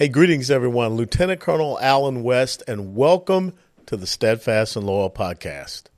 Hey, greetings, everyone. Lieutenant Colonel Allen West, and welcome to the Steadfast and Loyal podcast.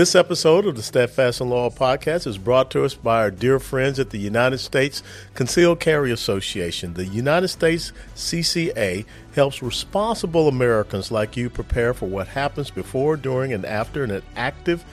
This episode of the Steadfast and Loyal podcast is brought to us by our dear friends at the United States Concealed Carry Association. The United States CCA helps responsible Americans like you prepare for what happens before, during, and after an active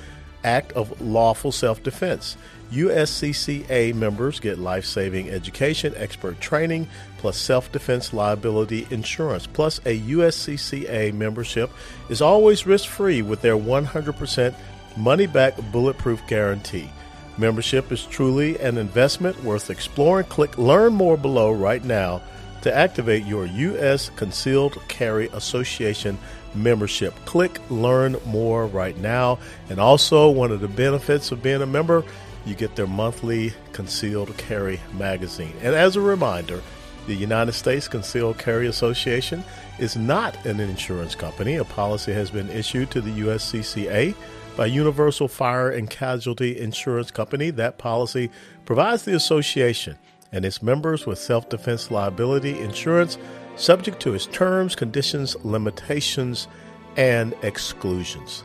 act of lawful self defense. USCCA members get life saving education, expert training, plus self defense liability insurance. Plus, a USCCA membership is always risk free with their 100% money back bulletproof guarantee. Membership is truly an investment worth exploring. Click Learn More below right now to activate your U.S. Concealed Carry Association membership. Click Learn More right now. And also, one of the benefits of being a member, you get their monthly Concealed Carry magazine. And as a reminder, the United States Concealed Carry Association is not an insurance company. A policy has been issued to the USCCA by Universal Fire and Casualty Insurance Company. That policy provides the association and its members with self defense liability insurance subject to its terms, conditions, limitations, and exclusions.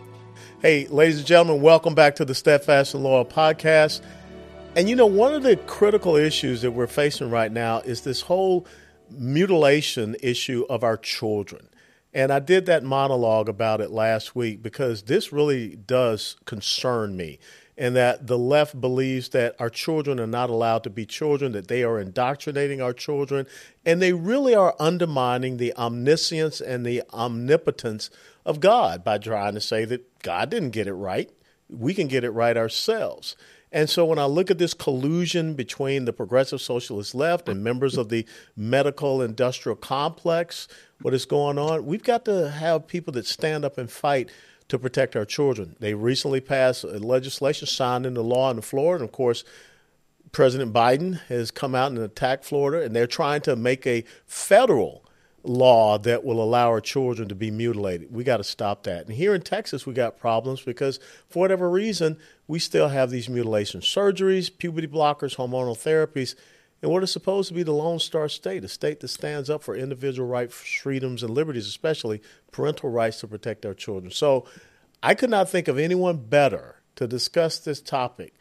Hey, ladies and gentlemen, welcome back to the Steadfast and Loyal podcast. And you know, one of the critical issues that we're facing right now is this whole mutilation issue of our children. And I did that monologue about it last week because this really does concern me. And that the left believes that our children are not allowed to be children, that they are indoctrinating our children, and they really are undermining the omniscience and the omnipotence of God by trying to say that God didn't get it right. We can get it right ourselves. And so when I look at this collusion between the progressive socialist left and members of the medical industrial complex, what is going on, we've got to have people that stand up and fight to protect our children. They recently passed legislation, signed into law in Florida. And of course, President Biden has come out and attacked Florida, and they're trying to make a federal law that will allow our children to be mutilated. We got to stop that. And here in Texas, we got problems because for whatever reason, we still have these mutilation surgeries, puberty blockers, hormonal therapies, and what is supposed to be the Lone Star State, a state that stands up for individual rights, freedoms, and liberties, especially parental rights to protect our children. So I could not think of anyone better to discuss this topic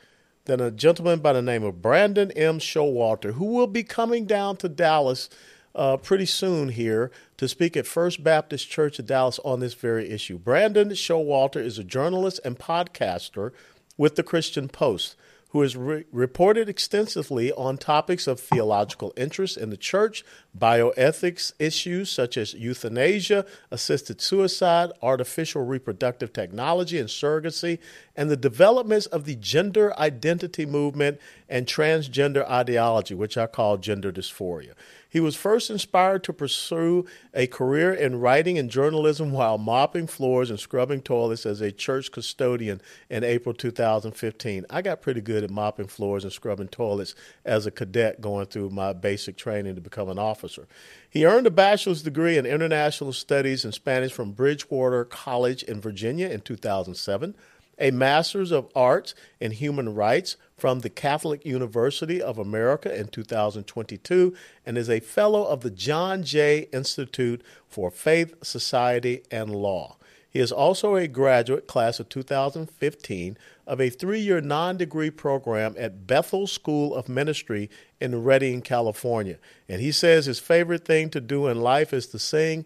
than a gentleman by the name of Brandon M. Showalter, who will be coming down to Dallas uh, pretty soon here to speak at First Baptist Church of Dallas on this very issue. Brandon Showalter is a journalist and podcaster with the Christian Post who has re- reported extensively on topics of theological interest in the church, bioethics issues such as euthanasia, assisted suicide, artificial reproductive technology and surrogacy, and the developments of the gender identity movement and transgender ideology, which I call gender dysphoria. He was first inspired to pursue a career in writing and journalism while mopping floors and scrubbing toilets as a church custodian in April 2015. I got pretty good at mopping floors and scrubbing toilets as a cadet going through my basic training to become an officer. He earned a bachelor's degree in international studies and Spanish from Bridgewater College in Virginia in 2007 a Master's of Arts in Human Rights from the Catholic University of America in 2022, and is a Fellow of the John Jay Institute for Faith, Society, and Law. He is also a graduate class of 2015 of a three year non degree program at Bethel School of Ministry in Redding, California. And he says his favorite thing to do in life is to sing.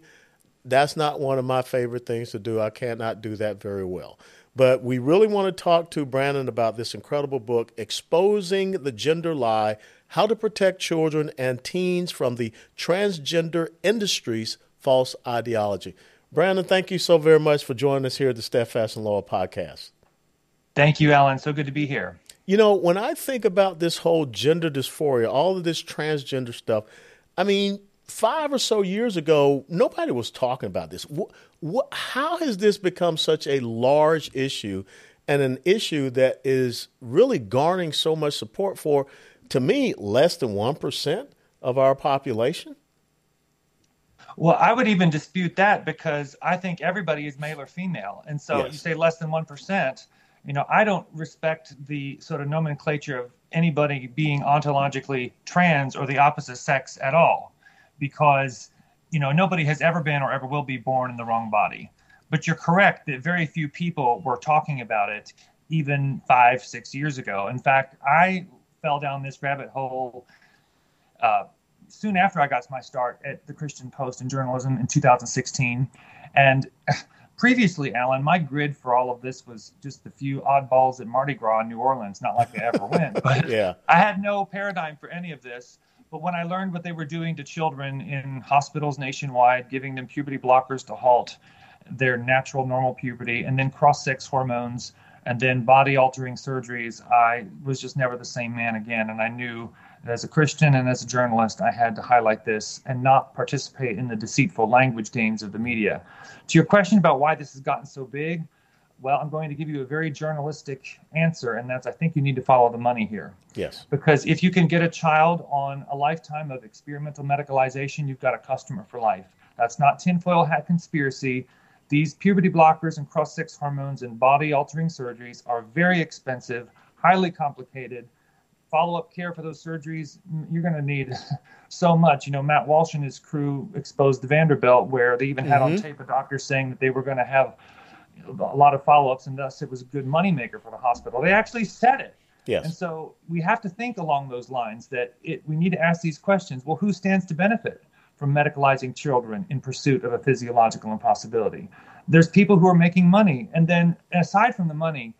That's not one of my favorite things to do. I cannot do that very well. But we really want to talk to Brandon about this incredible book, Exposing the Gender Lie How to Protect Children and Teens from the Transgender Industry's false ideology. Brandon, thank you so very much for joining us here at the Steadfast and Loyal podcast. Thank you, Allen. So good to be here. You know, when I think about this whole gender dysphoria, all of this transgender stuff, I mean, five or so years ago, nobody was talking about this. What, what, how has this become such a large issue and an issue that is really garnering so much support for, to me, less than 1% of our population? Well, I would even dispute that because I think everybody is male or female. And so yes. you say less than 1%. You know, I don't respect the sort of nomenclature of anybody being ontologically trans or the opposite sex at all because, you know, nobody has ever been or ever will be born in the wrong body. But you're correct that very few people were talking about it even five, six years ago. In fact, I fell down this rabbit hole uh, soon after I got my start at the Christian Post in journalism in 2016. And previously, Allen, my grid for all of this was just a few oddballs at Mardi Gras in New Orleans. Not like I ever went, but yeah. I had no paradigm for any of this. But when I learned what they were doing to children in hospitals nationwide, giving them puberty blockers to halt their natural normal puberty, and then cross sex hormones, and then body altering surgeries, I was just never the same man again. And I knew that as a Christian and as a journalist, I had to highlight this and not participate in the deceitful language games of the media. To your question about why this has gotten so big, well, I'm going to give you a very journalistic answer, and that's I think you need to follow the money here. Yes. Because if you can get a child on a lifetime of experimental medicalization, you've got a customer for life. That's not tinfoil hat conspiracy. These puberty blockers and cross sex hormones and body altering surgeries are very expensive, highly complicated. Follow up care for those surgeries, you're going to need so much. You know, Matt Walsh and his crew exposed the Vanderbilt, where they even had mm-hmm. on tape a doctor saying that they were going to have a lot of follow ups, and thus it was a good moneymaker for the hospital. They actually said it. Yes. And so we have to think along those lines that it, we need to ask these questions. Well, who stands to benefit? from medicalizing children in pursuit of a physiological impossibility. There's people who are making money. And then, aside from the money,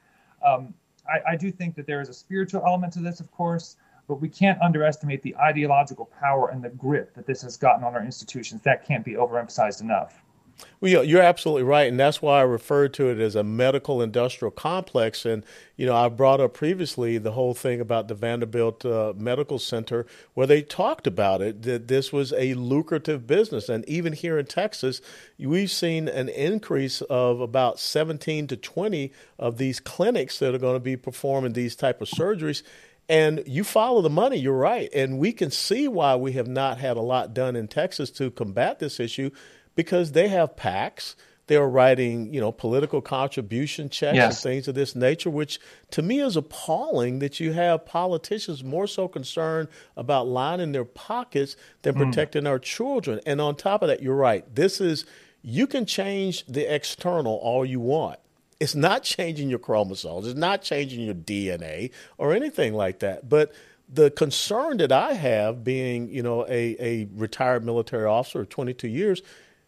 um, I, I do think that there is a spiritual element to this, of course, but we can't underestimate the ideological power and the grip that this has gotten on our institutions. That can't be overemphasized enough. Well, you're absolutely right, and that's why I referred to it as a medical industrial complex. And you know, I brought up previously the whole thing about the Vanderbilt uh, Medical Center, where they talked about it that this was a lucrative business, and even here in Texas, we've seen an increase of about 17 to 20 of these clinics that are going to be performing these type of surgeries. And you follow the money, you're right. And we can see why we have not had a lot done in Texas to combat this issue because they have PACs. They're writing, you know, political contribution checks yes. and things of this nature, which to me is appalling that you have politicians more so concerned about lining their pockets than mm. protecting our children. And on top of that, you're right. This is, you can change the external all you want. It's not changing your chromosomes, it's not changing your DNA or anything like that. But the concern that I have, being, you know, a, a retired military officer of 22 years,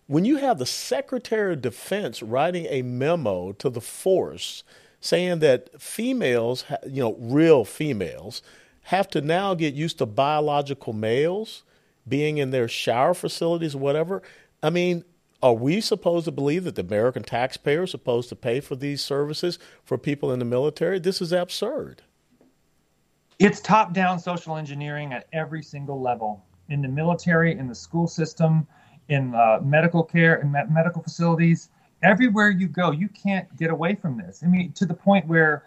when you have the Secretary of Defense writing a memo to the force saying that females, you know, real females, have to now get used to biological males being in their shower facilities or whatever. I mean, are we supposed to believe that the American taxpayer is supposed to pay for these services for people in the military? This is absurd. It's top down social engineering at every single level in the military, in the school system, in uh, medical care and me- medical facilities. Everywhere you go, you can't get away from this. I mean, to the point where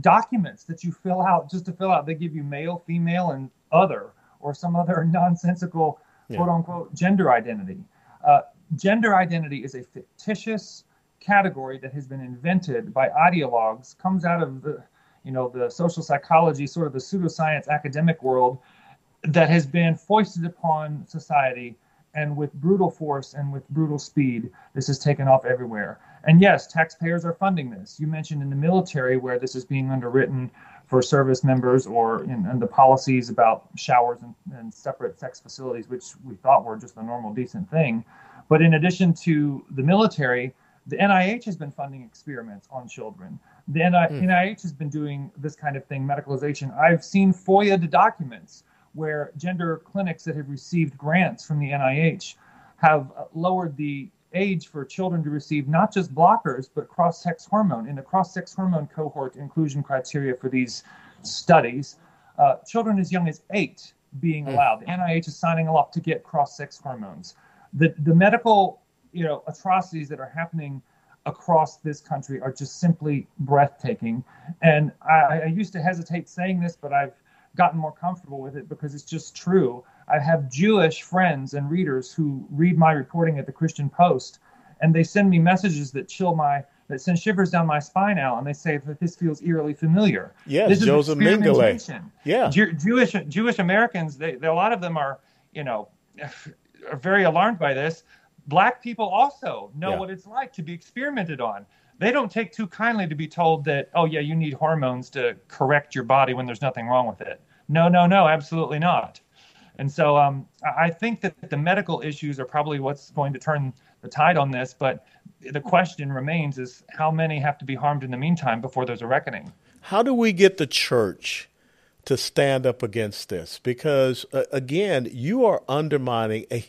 documents that you fill out just to fill out, they give you male, female, and other, or some other nonsensical yeah. quote unquote gender identity. Uh, gender identity is a fictitious category that has been invented by ideologues, comes out of the you know the social psychology, sort of the pseudoscience academic world, that has been foisted upon society and with brutal force and with brutal speed, this is taken off everywhere. And yes, taxpayers are funding this. You mentioned in the military where this is being underwritten for service members or in, in the policies about showers and, and, separate sex facilities, which we thought were just a normal, decent thing. But in addition to the military, the NIH has been funding experiments on children. The NIH mm. has been doing this kind of thing, medicalization. I've seen FOIA documents where gender clinics that have received grants from the NIH have lowered the age for children to receive not just blockers but cross-sex hormone. In the cross-sex hormone cohort inclusion criteria for these studies uh, children as young as eight being mm. allowed. The nih is signing off to get cross-sex hormones. The, the medical you know atrocities that are happening across this country are just simply breathtaking. And I, I used to hesitate saying this but i've gotten more comfortable with it because it's just true I have Jewish friends and readers who read my reporting at the Christian Post, and they send me messages that chill my that send shivers down my spine out, and they say that this feels eerily familiar. Yes, this Joseph Mengele. Yeah, Jew, Jewish Jewish Americans. They, they, a lot of them are you know are very alarmed by this. Black people also know yeah. what it's like to be experimented on. They don't take too kindly to be told that, oh yeah, you need hormones to correct your body when there's nothing wrong with it. No, no, no, absolutely not. And so um, I think that the medical issues are probably what's going to turn the tide on this. But the question remains is how many have to be harmed in the meantime before there's a reckoning? How do we get the church to stand up against this? Because, uh, again, you are undermining a,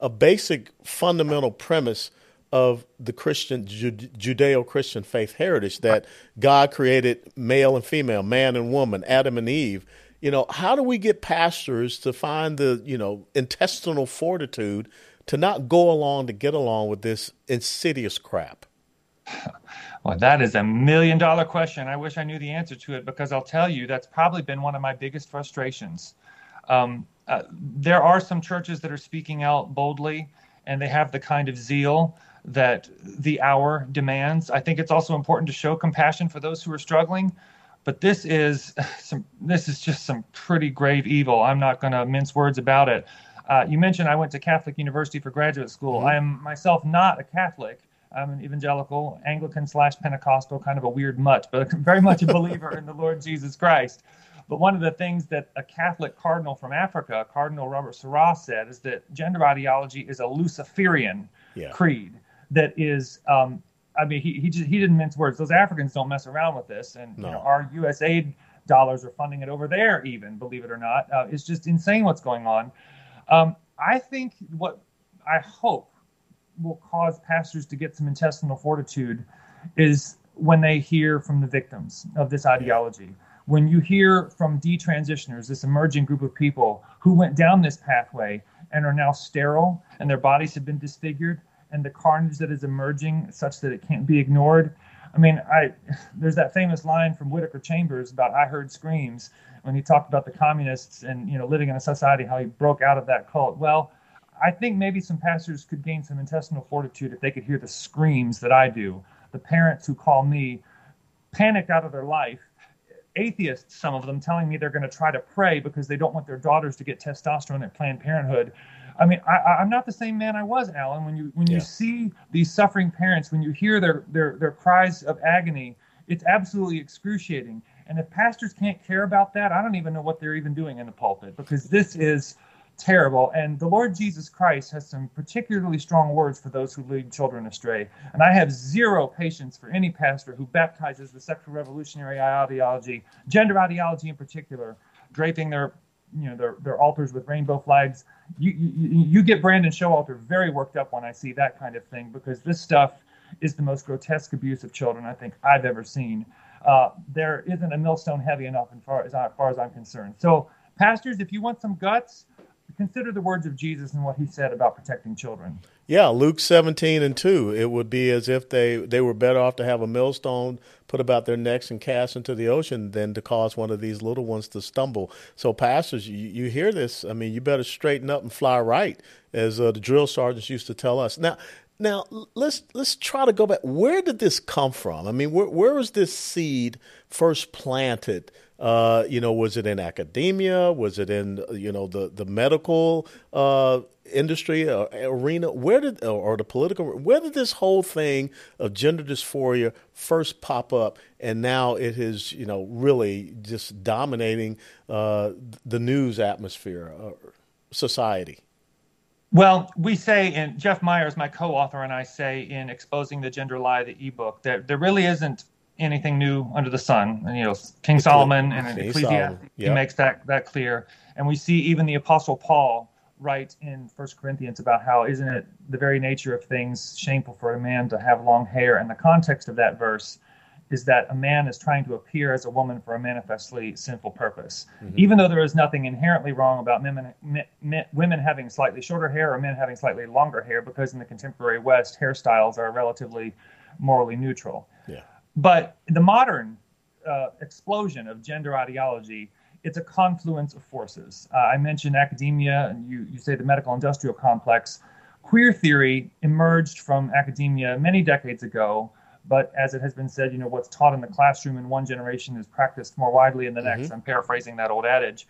a basic fundamental premise of the Christian Judeo Christian faith heritage that God created male and female, man and woman, Adam and Eve you know, how do we get pastors to find the, you know, intestinal fortitude to not go along to get along with this insidious crap? Well, that is a million dollar question. I wish I knew the answer to it because I'll tell you that's probably been one of my biggest frustrations. Um, uh, there are some churches that are speaking out boldly and they have the kind of zeal that the hour demands. I think it's also important to show compassion for those who are struggling, but this is some this is just some pretty grave evil. I'm not going to mince words about it. Uh, you mentioned I went to Catholic University for graduate school. Mm-hmm. I am myself not a Catholic. I'm an evangelical, Anglican slash Pentecostal, kind of a weird mutt, but very much a believer in the Lord Jesus Christ. But one of the things that a Catholic cardinal from Africa, Cardinal Robert Sarah, said is that gender ideology is a Luciferian yeah. creed that is um, I mean, he he just he didn't mince words. Those Africans don't mess around with this, and no. you know, our USAID dollars are funding it over there. Even believe it or not, uh, it's just insane what's going on. Um, I think what I hope will cause pastors to get some intestinal fortitude is when they hear from the victims of this ideology. When you hear from detransitioners, this emerging group of people who went down this pathway and are now sterile and their bodies have been disfigured, and the carnage that is emerging such that it can't be ignored. I mean, I there's that famous line from Whittaker Chambers about "I heard screams" when he talked about the communists and you know living in a society how he broke out of that cult. Well, I think maybe some pastors could gain some intestinal fortitude if they could hear the screams that I do. The parents who call me panicked out of their life, atheists, some of them telling me they're going to try to pray because they don't want their daughters to get testosterone at Planned Parenthood. I mean, I, am not the same man I was, Allen. When you when you see these suffering parents, when you hear their their their cries of agony, it's absolutely excruciating. And if pastors can't care about that, I don't even know what they're even doing in the pulpit because this is terrible. And the Lord Jesus Christ has some particularly strong words for those who lead children astray. And I have zero patience for any pastor who baptizes the sexual revolutionary ideology, gender ideology in particular, draping their you know their their altars with rainbow flags. You, you you get Brandon Showalter very worked up when I see that kind of thing because this stuff is the most grotesque abuse of children I think I've ever seen. Uh, there isn't a millstone heavy enough as far as, as far as I'm concerned. So pastors, if you want some guts, consider the words of Jesus and what he said about protecting children. Yeah, Luke 17 and 2. It would be as if they, they were better off to have a millstone put about their necks and cast into the ocean than to cause one of these little ones to stumble. So, pastors, you, you hear this. I mean, you better straighten up and fly right, as uh, the drill sergeants used to tell us. Now, now let's let's try to go back. Where did this come from? I mean, where where was this seed first planted? Uh, you know, was it in academia? Was it in you know the the medical uh, industry uh, arena? Where did or the political? Where did this whole thing of gender dysphoria first pop up, and now it is you know really just dominating uh, the news atmosphere, uh, society? Well, we say, and Jeff Myers, my co-author, and I say in exposing the gender lie, the ebook, that there really isn't anything new under the sun. And, you know, King Solomon and Ecclesiastes, yep. he makes that that clear. And we see even the Apostle Paul write in First Corinthians about how isn't it the very nature of things shameful for a man to have long hair? And the context of that verse is that a man is trying to appear as a woman for a manifestly sinful purpose. Mm-hmm. Even though there is nothing inherently wrong about women, women having slightly shorter hair or men having slightly longer hair, because in the contemporary West, hairstyles are relatively morally neutral. Yeah. But the modern uh, explosion of gender ideology it's a confluence of forces. Uh, I mentioned academia, and you, you say the medical industrial complex. Queer theory emerged from academia many decades ago, but as it has been said, you know, what's taught in the classroom in one generation is practiced more widely in the next. Mm-hmm. I'm paraphrasing that old adage.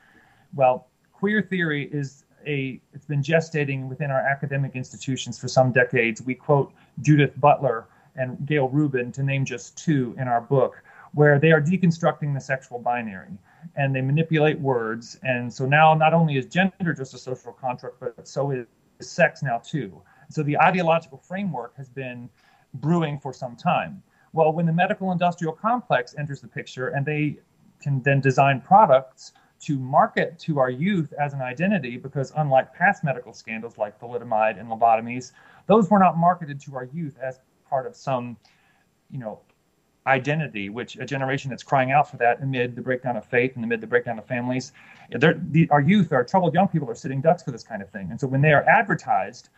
Well, queer theory is a, it's been gestating within our academic institutions for some decades. We quote Judith Butler and Gayle Rubin to name just two in our book, where they are deconstructing the sexual binary and they manipulate words. And so now not only is gender just a social construct, but so is sex now too. So the ideological framework has been brewing for some time. Well, when the medical industrial complex enters the picture and they can then design products to market to our youth as an identity, because unlike past medical scandals like thalidomide and lobotomies, those were not marketed to our youth as part of some, you know, identity, which a generation that's crying out for that amid the breakdown of faith and amid the breakdown of families. The, our youth, our troubled young people are sitting ducks for this kind of thing. And so when they are advertised,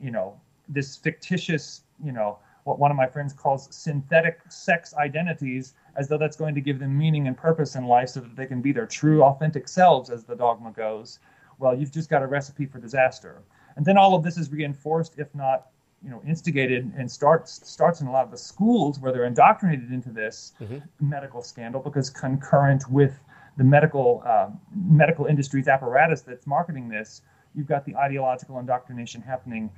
you know, this fictitious, you know, what one of my friends calls synthetic sex identities, as though that's going to give them meaning and purpose in life so that they can be their true, authentic selves, as the dogma goes. Well, you've just got a recipe for disaster. And then all of this is reinforced, if not you know instigated and starts starts in a lot of the schools where they're indoctrinated into this mm-hmm. medical scandal because concurrent with the medical uh, medical industry's apparatus that's marketing this, you've got the ideological indoctrination happening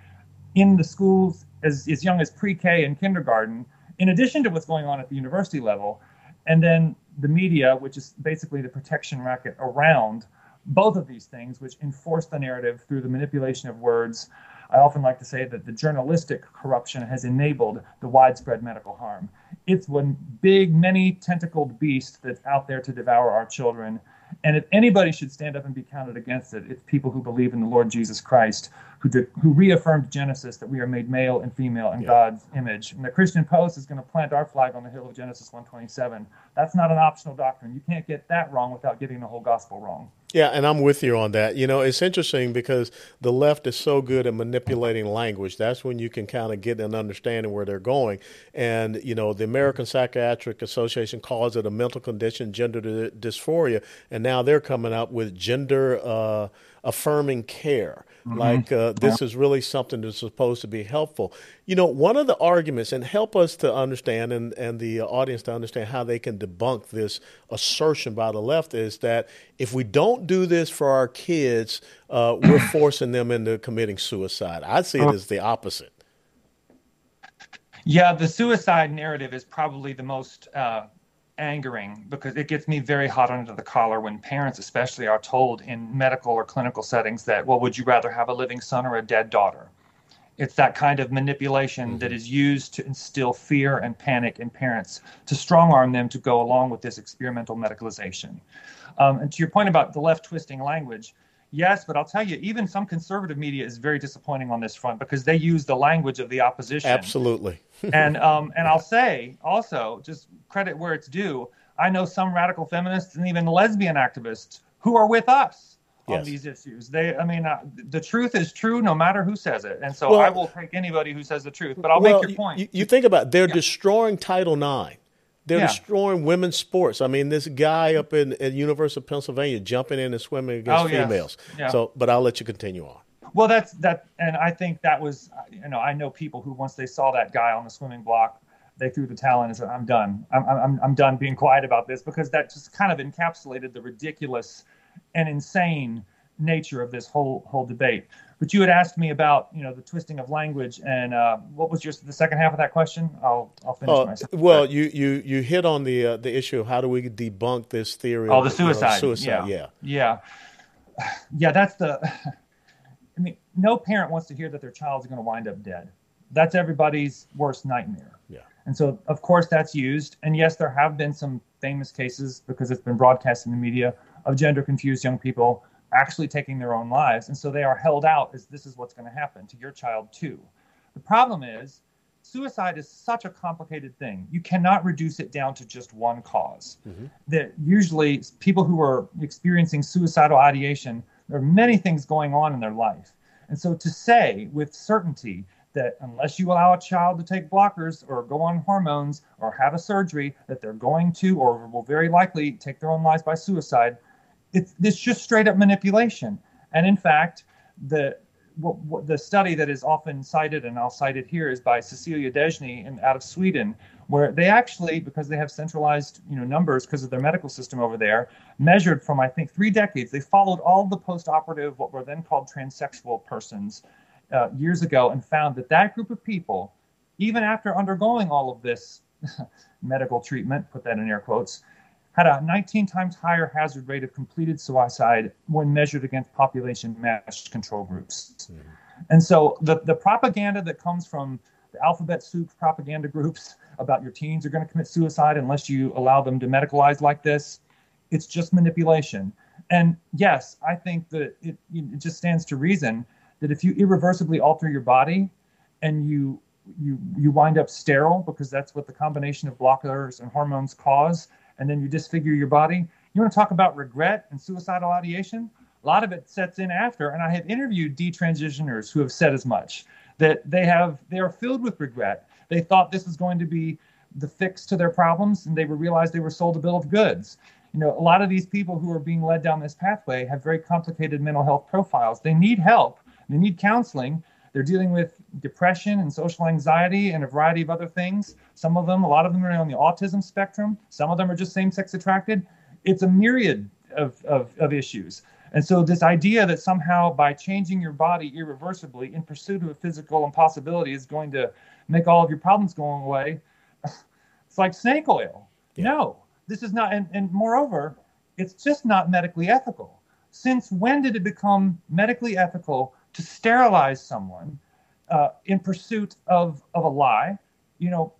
in the schools as, as young as pre-K and kindergarten, in addition to what's going on at the university level, and then the media, which is basically the protection racket around both of these things, which enforce the narrative through the manipulation of words I often like to say that the journalistic corruption has enabled the widespread medical harm. It's one big, many tentacled beast that's out there to devour our children. And if anybody should stand up and be counted against it, it's people who believe in the Lord Jesus Christ, who, did, who reaffirmed Genesis that we are made male and female in yeah. God's image. And the Christian Post is going to plant our flag on the hill of Genesis 127. That's not an optional doctrine. You can't get that wrong without getting the whole gospel wrong. Yeah, and I'm with you on that. You know, it's interesting because the left is so good at manipulating language. That's when you can kind of get an understanding where they're going. And, you know, the American Psychiatric Association calls it a mental condition, gender dysphoria. And now they're coming up with gender uh, affirming care. Mm-hmm. Like uh, this is really something that's supposed to be helpful. You know, one of the arguments, and help us to understand, and, and the audience to understand how they can debunk this assertion by the left, is that if we don't do this for our kids, uh, we're forcing them into committing suicide. I see it as the opposite. Yeah, the suicide narrative is probably the most uh, angering because it gets me very hot under the collar when parents, especially, are told in medical or clinical settings that, well, would you rather have a living son or a dead daughter? It's that kind of manipulation mm-hmm. that is used to instill fear and panic in parents to strong arm them to go along with this experimental medicalization. Um, and to your point about the left twisting language, Yes, but I'll tell you, even some conservative media is very disappointing on this front because they use the language of the opposition. Absolutely. and um, and I'll say also, just credit where it's due. I know some radical feminists and even lesbian activists who are with us on yes. these issues. They, I mean, uh, the truth is true no matter who says it, and so well, I will take anybody who says the truth. But I'll well, make your point. You, you think about it, they're yeah. destroying Title IX. They're yeah. destroying women's sports. I mean, this guy up in at University of Pennsylvania jumping in and swimming against oh, females. Yes. Yeah. So, but I'll let you continue on. Well, that's that, and I think that was, you know, I know people who once they saw that guy on the swimming block, they threw the towel in and said, "I'm done. I'm I'm I'm done being quiet about this," because that just kind of encapsulated the ridiculous and insane nature of this whole whole debate. But you had asked me about you know the twisting of language, and uh, what was your the second half of that question? I'll I'll finish uh, myself. Well, you you you hit on the uh, the issue of how do we debunk this theory? Oh, the suicide. You know, suicide. Yeah. yeah, yeah, yeah. That's the. I mean, no parent wants to hear that their child's going to wind up dead. That's everybody's worst nightmare. Yeah. And so, of course, that's used. And yes, there have been some famous cases because it's been broadcast in the media of gender confused young people actually taking their own lives. And so they are held out as this is what's going to happen to your child too. The problem is, suicide is such a complicated thing. You cannot reduce it down to just one because mm-hmm. That usually people who are experiencing suicidal ideation, there are many things going on in their life. And so to say with certainty that unless you allow a child to take blockers or go on hormones or have a surgery, that they're going to or will very likely take their own lives by suicide, it's, it's just straight up manipulation. And in fact, the what, what, the study that is often cited, and I'll cite it here, is by Cecilia Dhejne in, out of Sweden, where they actually, because they have centralized you know numbers because of their medical system over there, measured from I think three decades. They followed all the post-operative, what were then called transsexual persons, uh, years ago, and found that that group of people, even after undergoing all of this medical treatment, put that in air quotes, had a 19 times higher hazard rate of completed suicide when measured against population matched control groups. Mm-hmm. And so the, the propaganda that comes from the alphabet soup propaganda groups about your teens are going to commit suicide unless you allow them to medicalize like this, it's just manipulation. And yes, I think that it, it just stands to reason that if you irreversibly alter your body and you you you wind up sterile because that's what the combination of blockers and hormones cause and then you disfigure your body. You want to talk about regret and suicidal ideation? A lot of it sets in after, and I have interviewed detransitioners who have said as much that they have they are filled with regret. They thought this was going to be the fix to their problems, and they realized they were sold a bill of goods. You know, a lot of these people who are being led down this pathway have very complicated mental health profiles. They need help. They need counseling, they're dealing with depression and social anxiety and a variety of other things. Some of them, a lot of them are on the autism spectrum. Some of them are just same sex attracted. It's a myriad of, of, of issues. And so, this idea that somehow by changing your body irreversibly in pursuit of a physical impossibility is going to make all of your problems go away, it's like snake oil. Yeah. No, this is not. And, and moreover, it's just not medically ethical. Since when did it become medically ethical to sterilize someone uh, in pursuit of, of a lie. You know,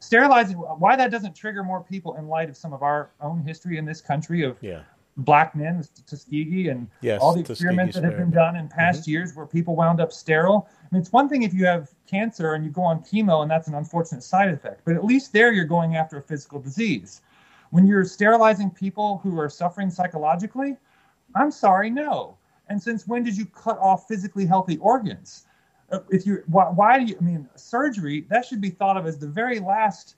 sterilizing, why that doesn't trigger more people in light of some of our own history in this country of yeah. black men with Tuskegee and yes, all the experiments that have been done in past mm-hmm. years where people wound up sterile. I mean, it's one thing if you have cancer and you go on chemo and that's an unfortunate side effect, but at least there you're going after a physical disease. When you're sterilizing people who are suffering psychologically, I'm sorry, no. And since when did you cut off physically healthy organs? Uh, if you why, why do you? I mean, surgery that should be thought of as the very last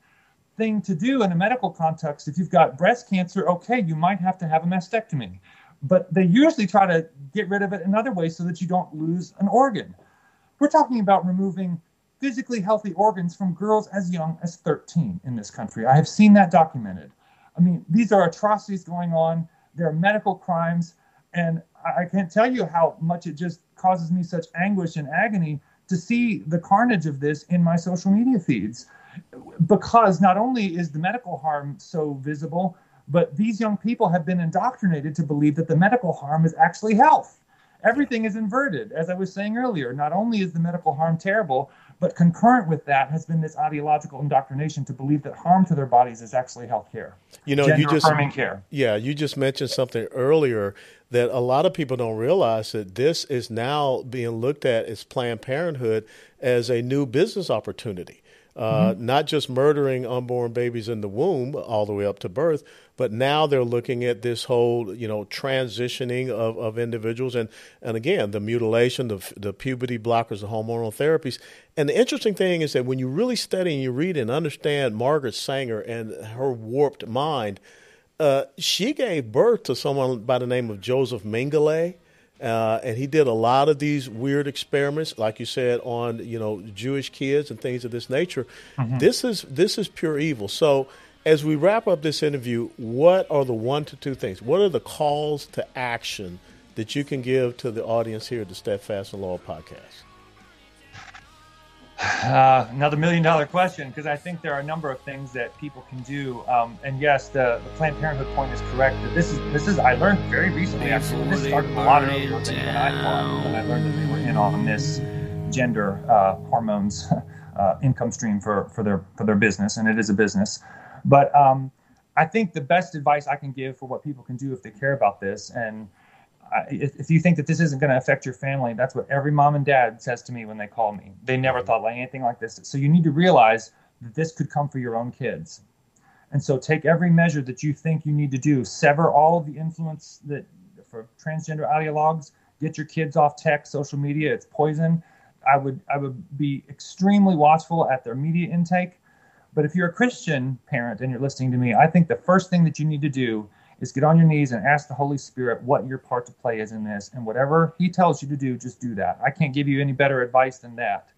thing to do in a medical context. If you've got breast cancer, okay, you might have to have a mastectomy, but they usually try to get rid of it in other ways so that you don't lose an organ. We're talking about removing physically healthy organs from girls as young as 13 in this country. I have seen that documented. I mean, these are atrocities going on. There are medical crimes, and I can't tell you how much it just causes me such anguish and agony to see the carnage of this in my social media feeds. Because not only is the medical harm so visible, but these young people have been indoctrinated to believe that the medical harm is actually health. Everything is inverted. As I was saying earlier, not only is the medical harm terrible, but concurrent with that has been this ideological indoctrination to believe that harm to their bodies is actually health care. You know, you just care. Yeah, you just mentioned something earlier that a lot of people don't realize that this is now being looked at as Planned Parenthood as a new business opportunity. Uh, mm-hmm. Not just murdering unborn babies in the womb all the way up to birth, but now they're looking at this whole, you know, transitioning of, of individuals, and and again, the mutilation, the the puberty blockers, the hormonal therapies. And the interesting thing is that when you really study and you read and understand Margaret Sanger and her warped mind, uh, she gave birth to someone by the name of Joseph Mengele. Uh, and he did a lot of these weird experiments, like you said, on you know Jewish kids and things of this nature. Mm-hmm. This is this is pure evil. So, as we wrap up this interview, what are the one to two things? What are the calls to action that you can give to the audience here at the Steadfast and Loyal podcast? Uh, another million dollar question because I think there are a number of things that people can do. Um, and yes, the, the, Planned Parenthood point is correct. That this is this is I learned very recently. Actually, this started a lot earlier than I thought when I learned that they were in on this gender uh, hormones uh, income stream for for their for their business, and it is a business. But um, I think the best advice I can give for what people can do if they care about this and if, if you think that this isn't going to affect your family, that's what every mom and dad says to me when they call me. They never mm-hmm. thought like anything like this. So you need to realize that this could come for your own kids. And so take every measure that you think you need to do. Sever all of the influence that for transgender ideologues. Get your kids off tech, social media. It's poison. I would I would be extremely watchful at their media intake. But if you're a Christian parent and you're listening to me, I think the first thing that you need to do is get on your knees and ask the Holy Spirit what your part to play is in this. And whatever He tells you to do, just do that. I can't give you any better advice than that.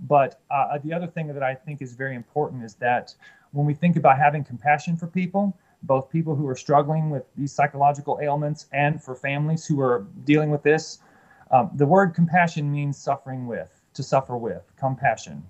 But uh, the other thing that I think is very important is that when we think about having compassion for people, both people who are struggling with these psychological ailments and for families who are dealing with this, um, the word compassion means suffering with, to suffer with, compassion.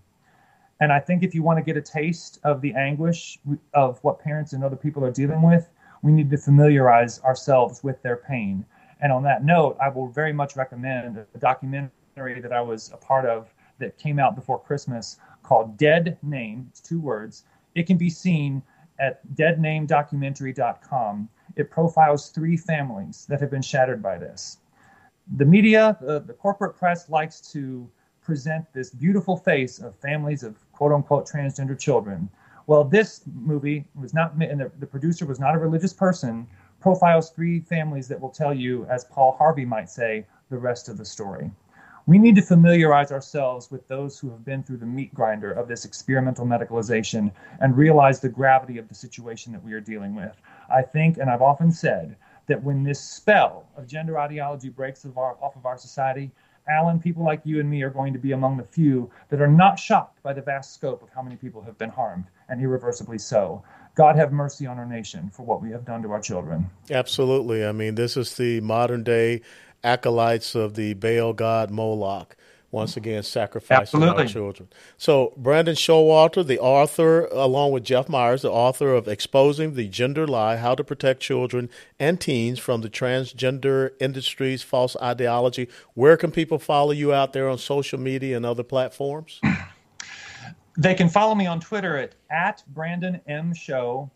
And I think if you want to get a taste of the anguish of what parents and other people are dealing with, we need to familiarize ourselves with their pain. And on that note, I will very much recommend a documentary that I was a part of that came out before Christmas called Dead Name. It's two words. It can be seen at deadnamedocumentary.com. It profiles three families that have been shattered by this. The media, uh, the corporate press likes to present this beautiful face of families of quote unquote transgender children well, this movie was not, and the, the producer was not a religious person, profiles three families that will tell you, as Paul Harvey might say, the rest of the story. We need to familiarize ourselves with those who have been through the meat grinder of this experimental medicalization and realize the gravity of the situation that we are dealing with. I think, and I've often said, that when this spell of gender ideology breaks off of our society, Allen, people like you and me are going to be among the few that are not shocked by the vast scope of how many people have been harmed, and irreversibly so. God have mercy on our nation for what we have done to our children. Absolutely. I mean, this is the modern day acolytes of the Baal god Moloch once again sacrificing Absolutely. our children. So, Brandon Showalter, the author, along with Jeff Myers, the author of Exposing the Gender Lie How to Protect Children and Teens from the Transgender Industry's False Ideology. Where can people follow you out there on social media and other platforms? They can follow me on Twitter at, at Brandon M. Show.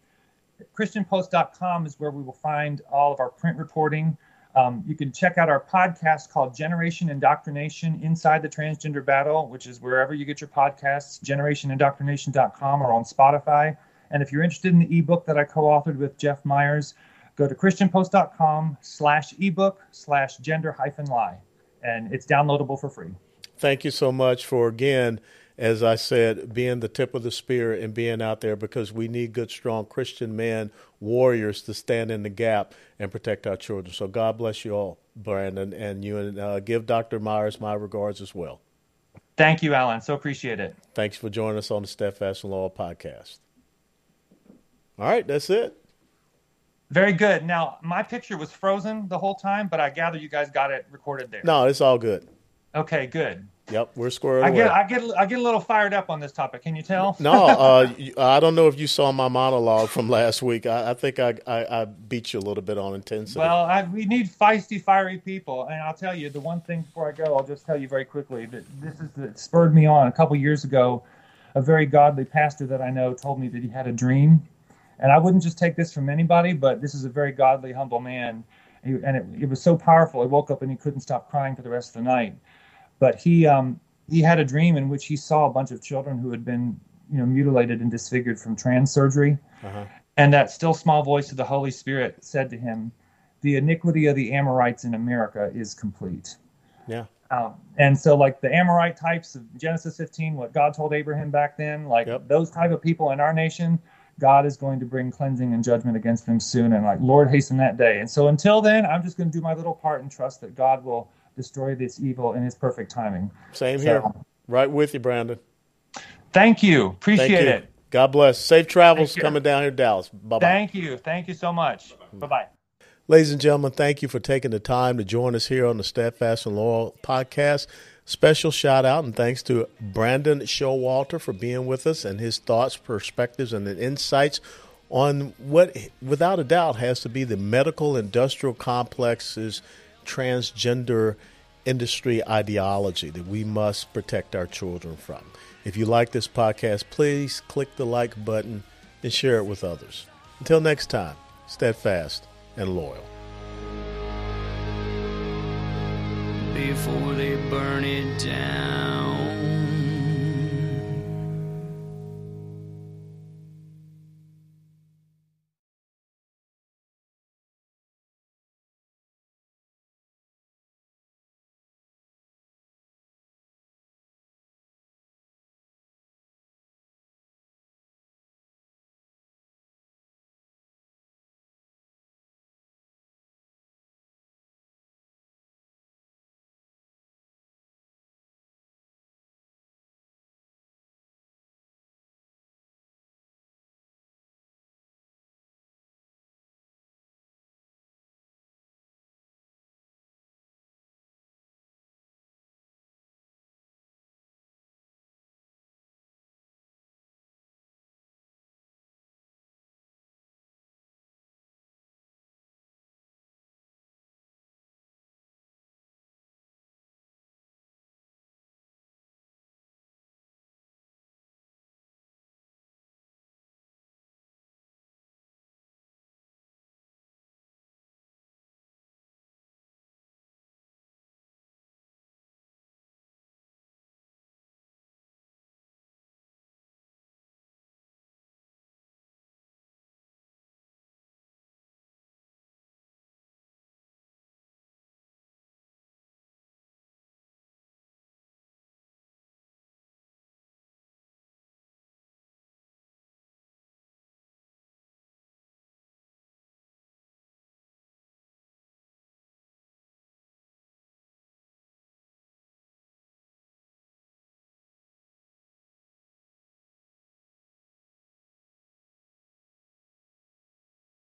ChristianPost.com is where we will find all of our print reporting um, you can check out our podcast called Generation Indoctrination Inside the Transgender Battle, which is wherever you get your podcasts, generationindoctrination.com or on Spotify. And if you're interested in the ebook that I co-authored with Jeff Myers, go to christianpost.com slash ebook slash gender hyphen lie. And it's downloadable for free. Thank you so much for, again, as I said, being the tip of the spear and being out there because we need good, strong Christian men, warriors to stand in the gap and protect our children. So God bless you all, Brandon, and you, and uh, give Dr. Myers my regards as well. Thank you, Allen. So appreciate it. Thanks for joining us on the Steadfast and Loyal podcast. All right, that's it. Very good. Now, my picture was frozen the whole time, but I gather you guys got it recorded there. No, it's all good. Okay, good. Yep, we're squared I away. get, I get, I get a little fired up on this topic. Can you tell? no, uh, I don't know if you saw my monologue from last week. I, I think I, I, I, beat you a little bit on intensity. Well, I, we need feisty, fiery people, and I'll tell you the one thing before I go. I'll just tell you very quickly that this is that spurred me on. A couple years ago, a very godly pastor that I know told me that he had a dream, and I wouldn't just take this from anybody, but this is a very godly, humble man, and it, it was so powerful. He woke up and he couldn't stop crying for the rest of the night. But he um, he had a dream in which he saw a bunch of children who had been you know mutilated and disfigured from trans surgery. Uh-huh. and that still small voice of the holy spirit said to him the iniquity of the amorites in america is complete. Yeah. Um, and so like the amorite types of genesis 15 what god told abraham back then like yep. those type of people in our nation god is going to bring cleansing and judgment against them soon. And like lord hasten that day. And so until then i'm just going to do my little part and trust that god will destroy this evil in his perfect timing. Same so, here. Right with you, Brandon. Thank you. Appreciate thank you. it. God bless. Safe travels coming down here to Dallas. Bye bye. Thank you. Thank you so much. Bye bye. Ladies and gentlemen, thank you for taking the time to join us here on the Steadfast and Loyal podcast. Special shout out and thanks to Brandon Showalter for being with us and his thoughts, perspectives, and insights on what, without a doubt, has to be the medical industrial complex's transgender industry ideology that we must protect our children from. If you like this podcast, please click the like button and share it with others. Until next time, steadfast and loyal. before they burn it down.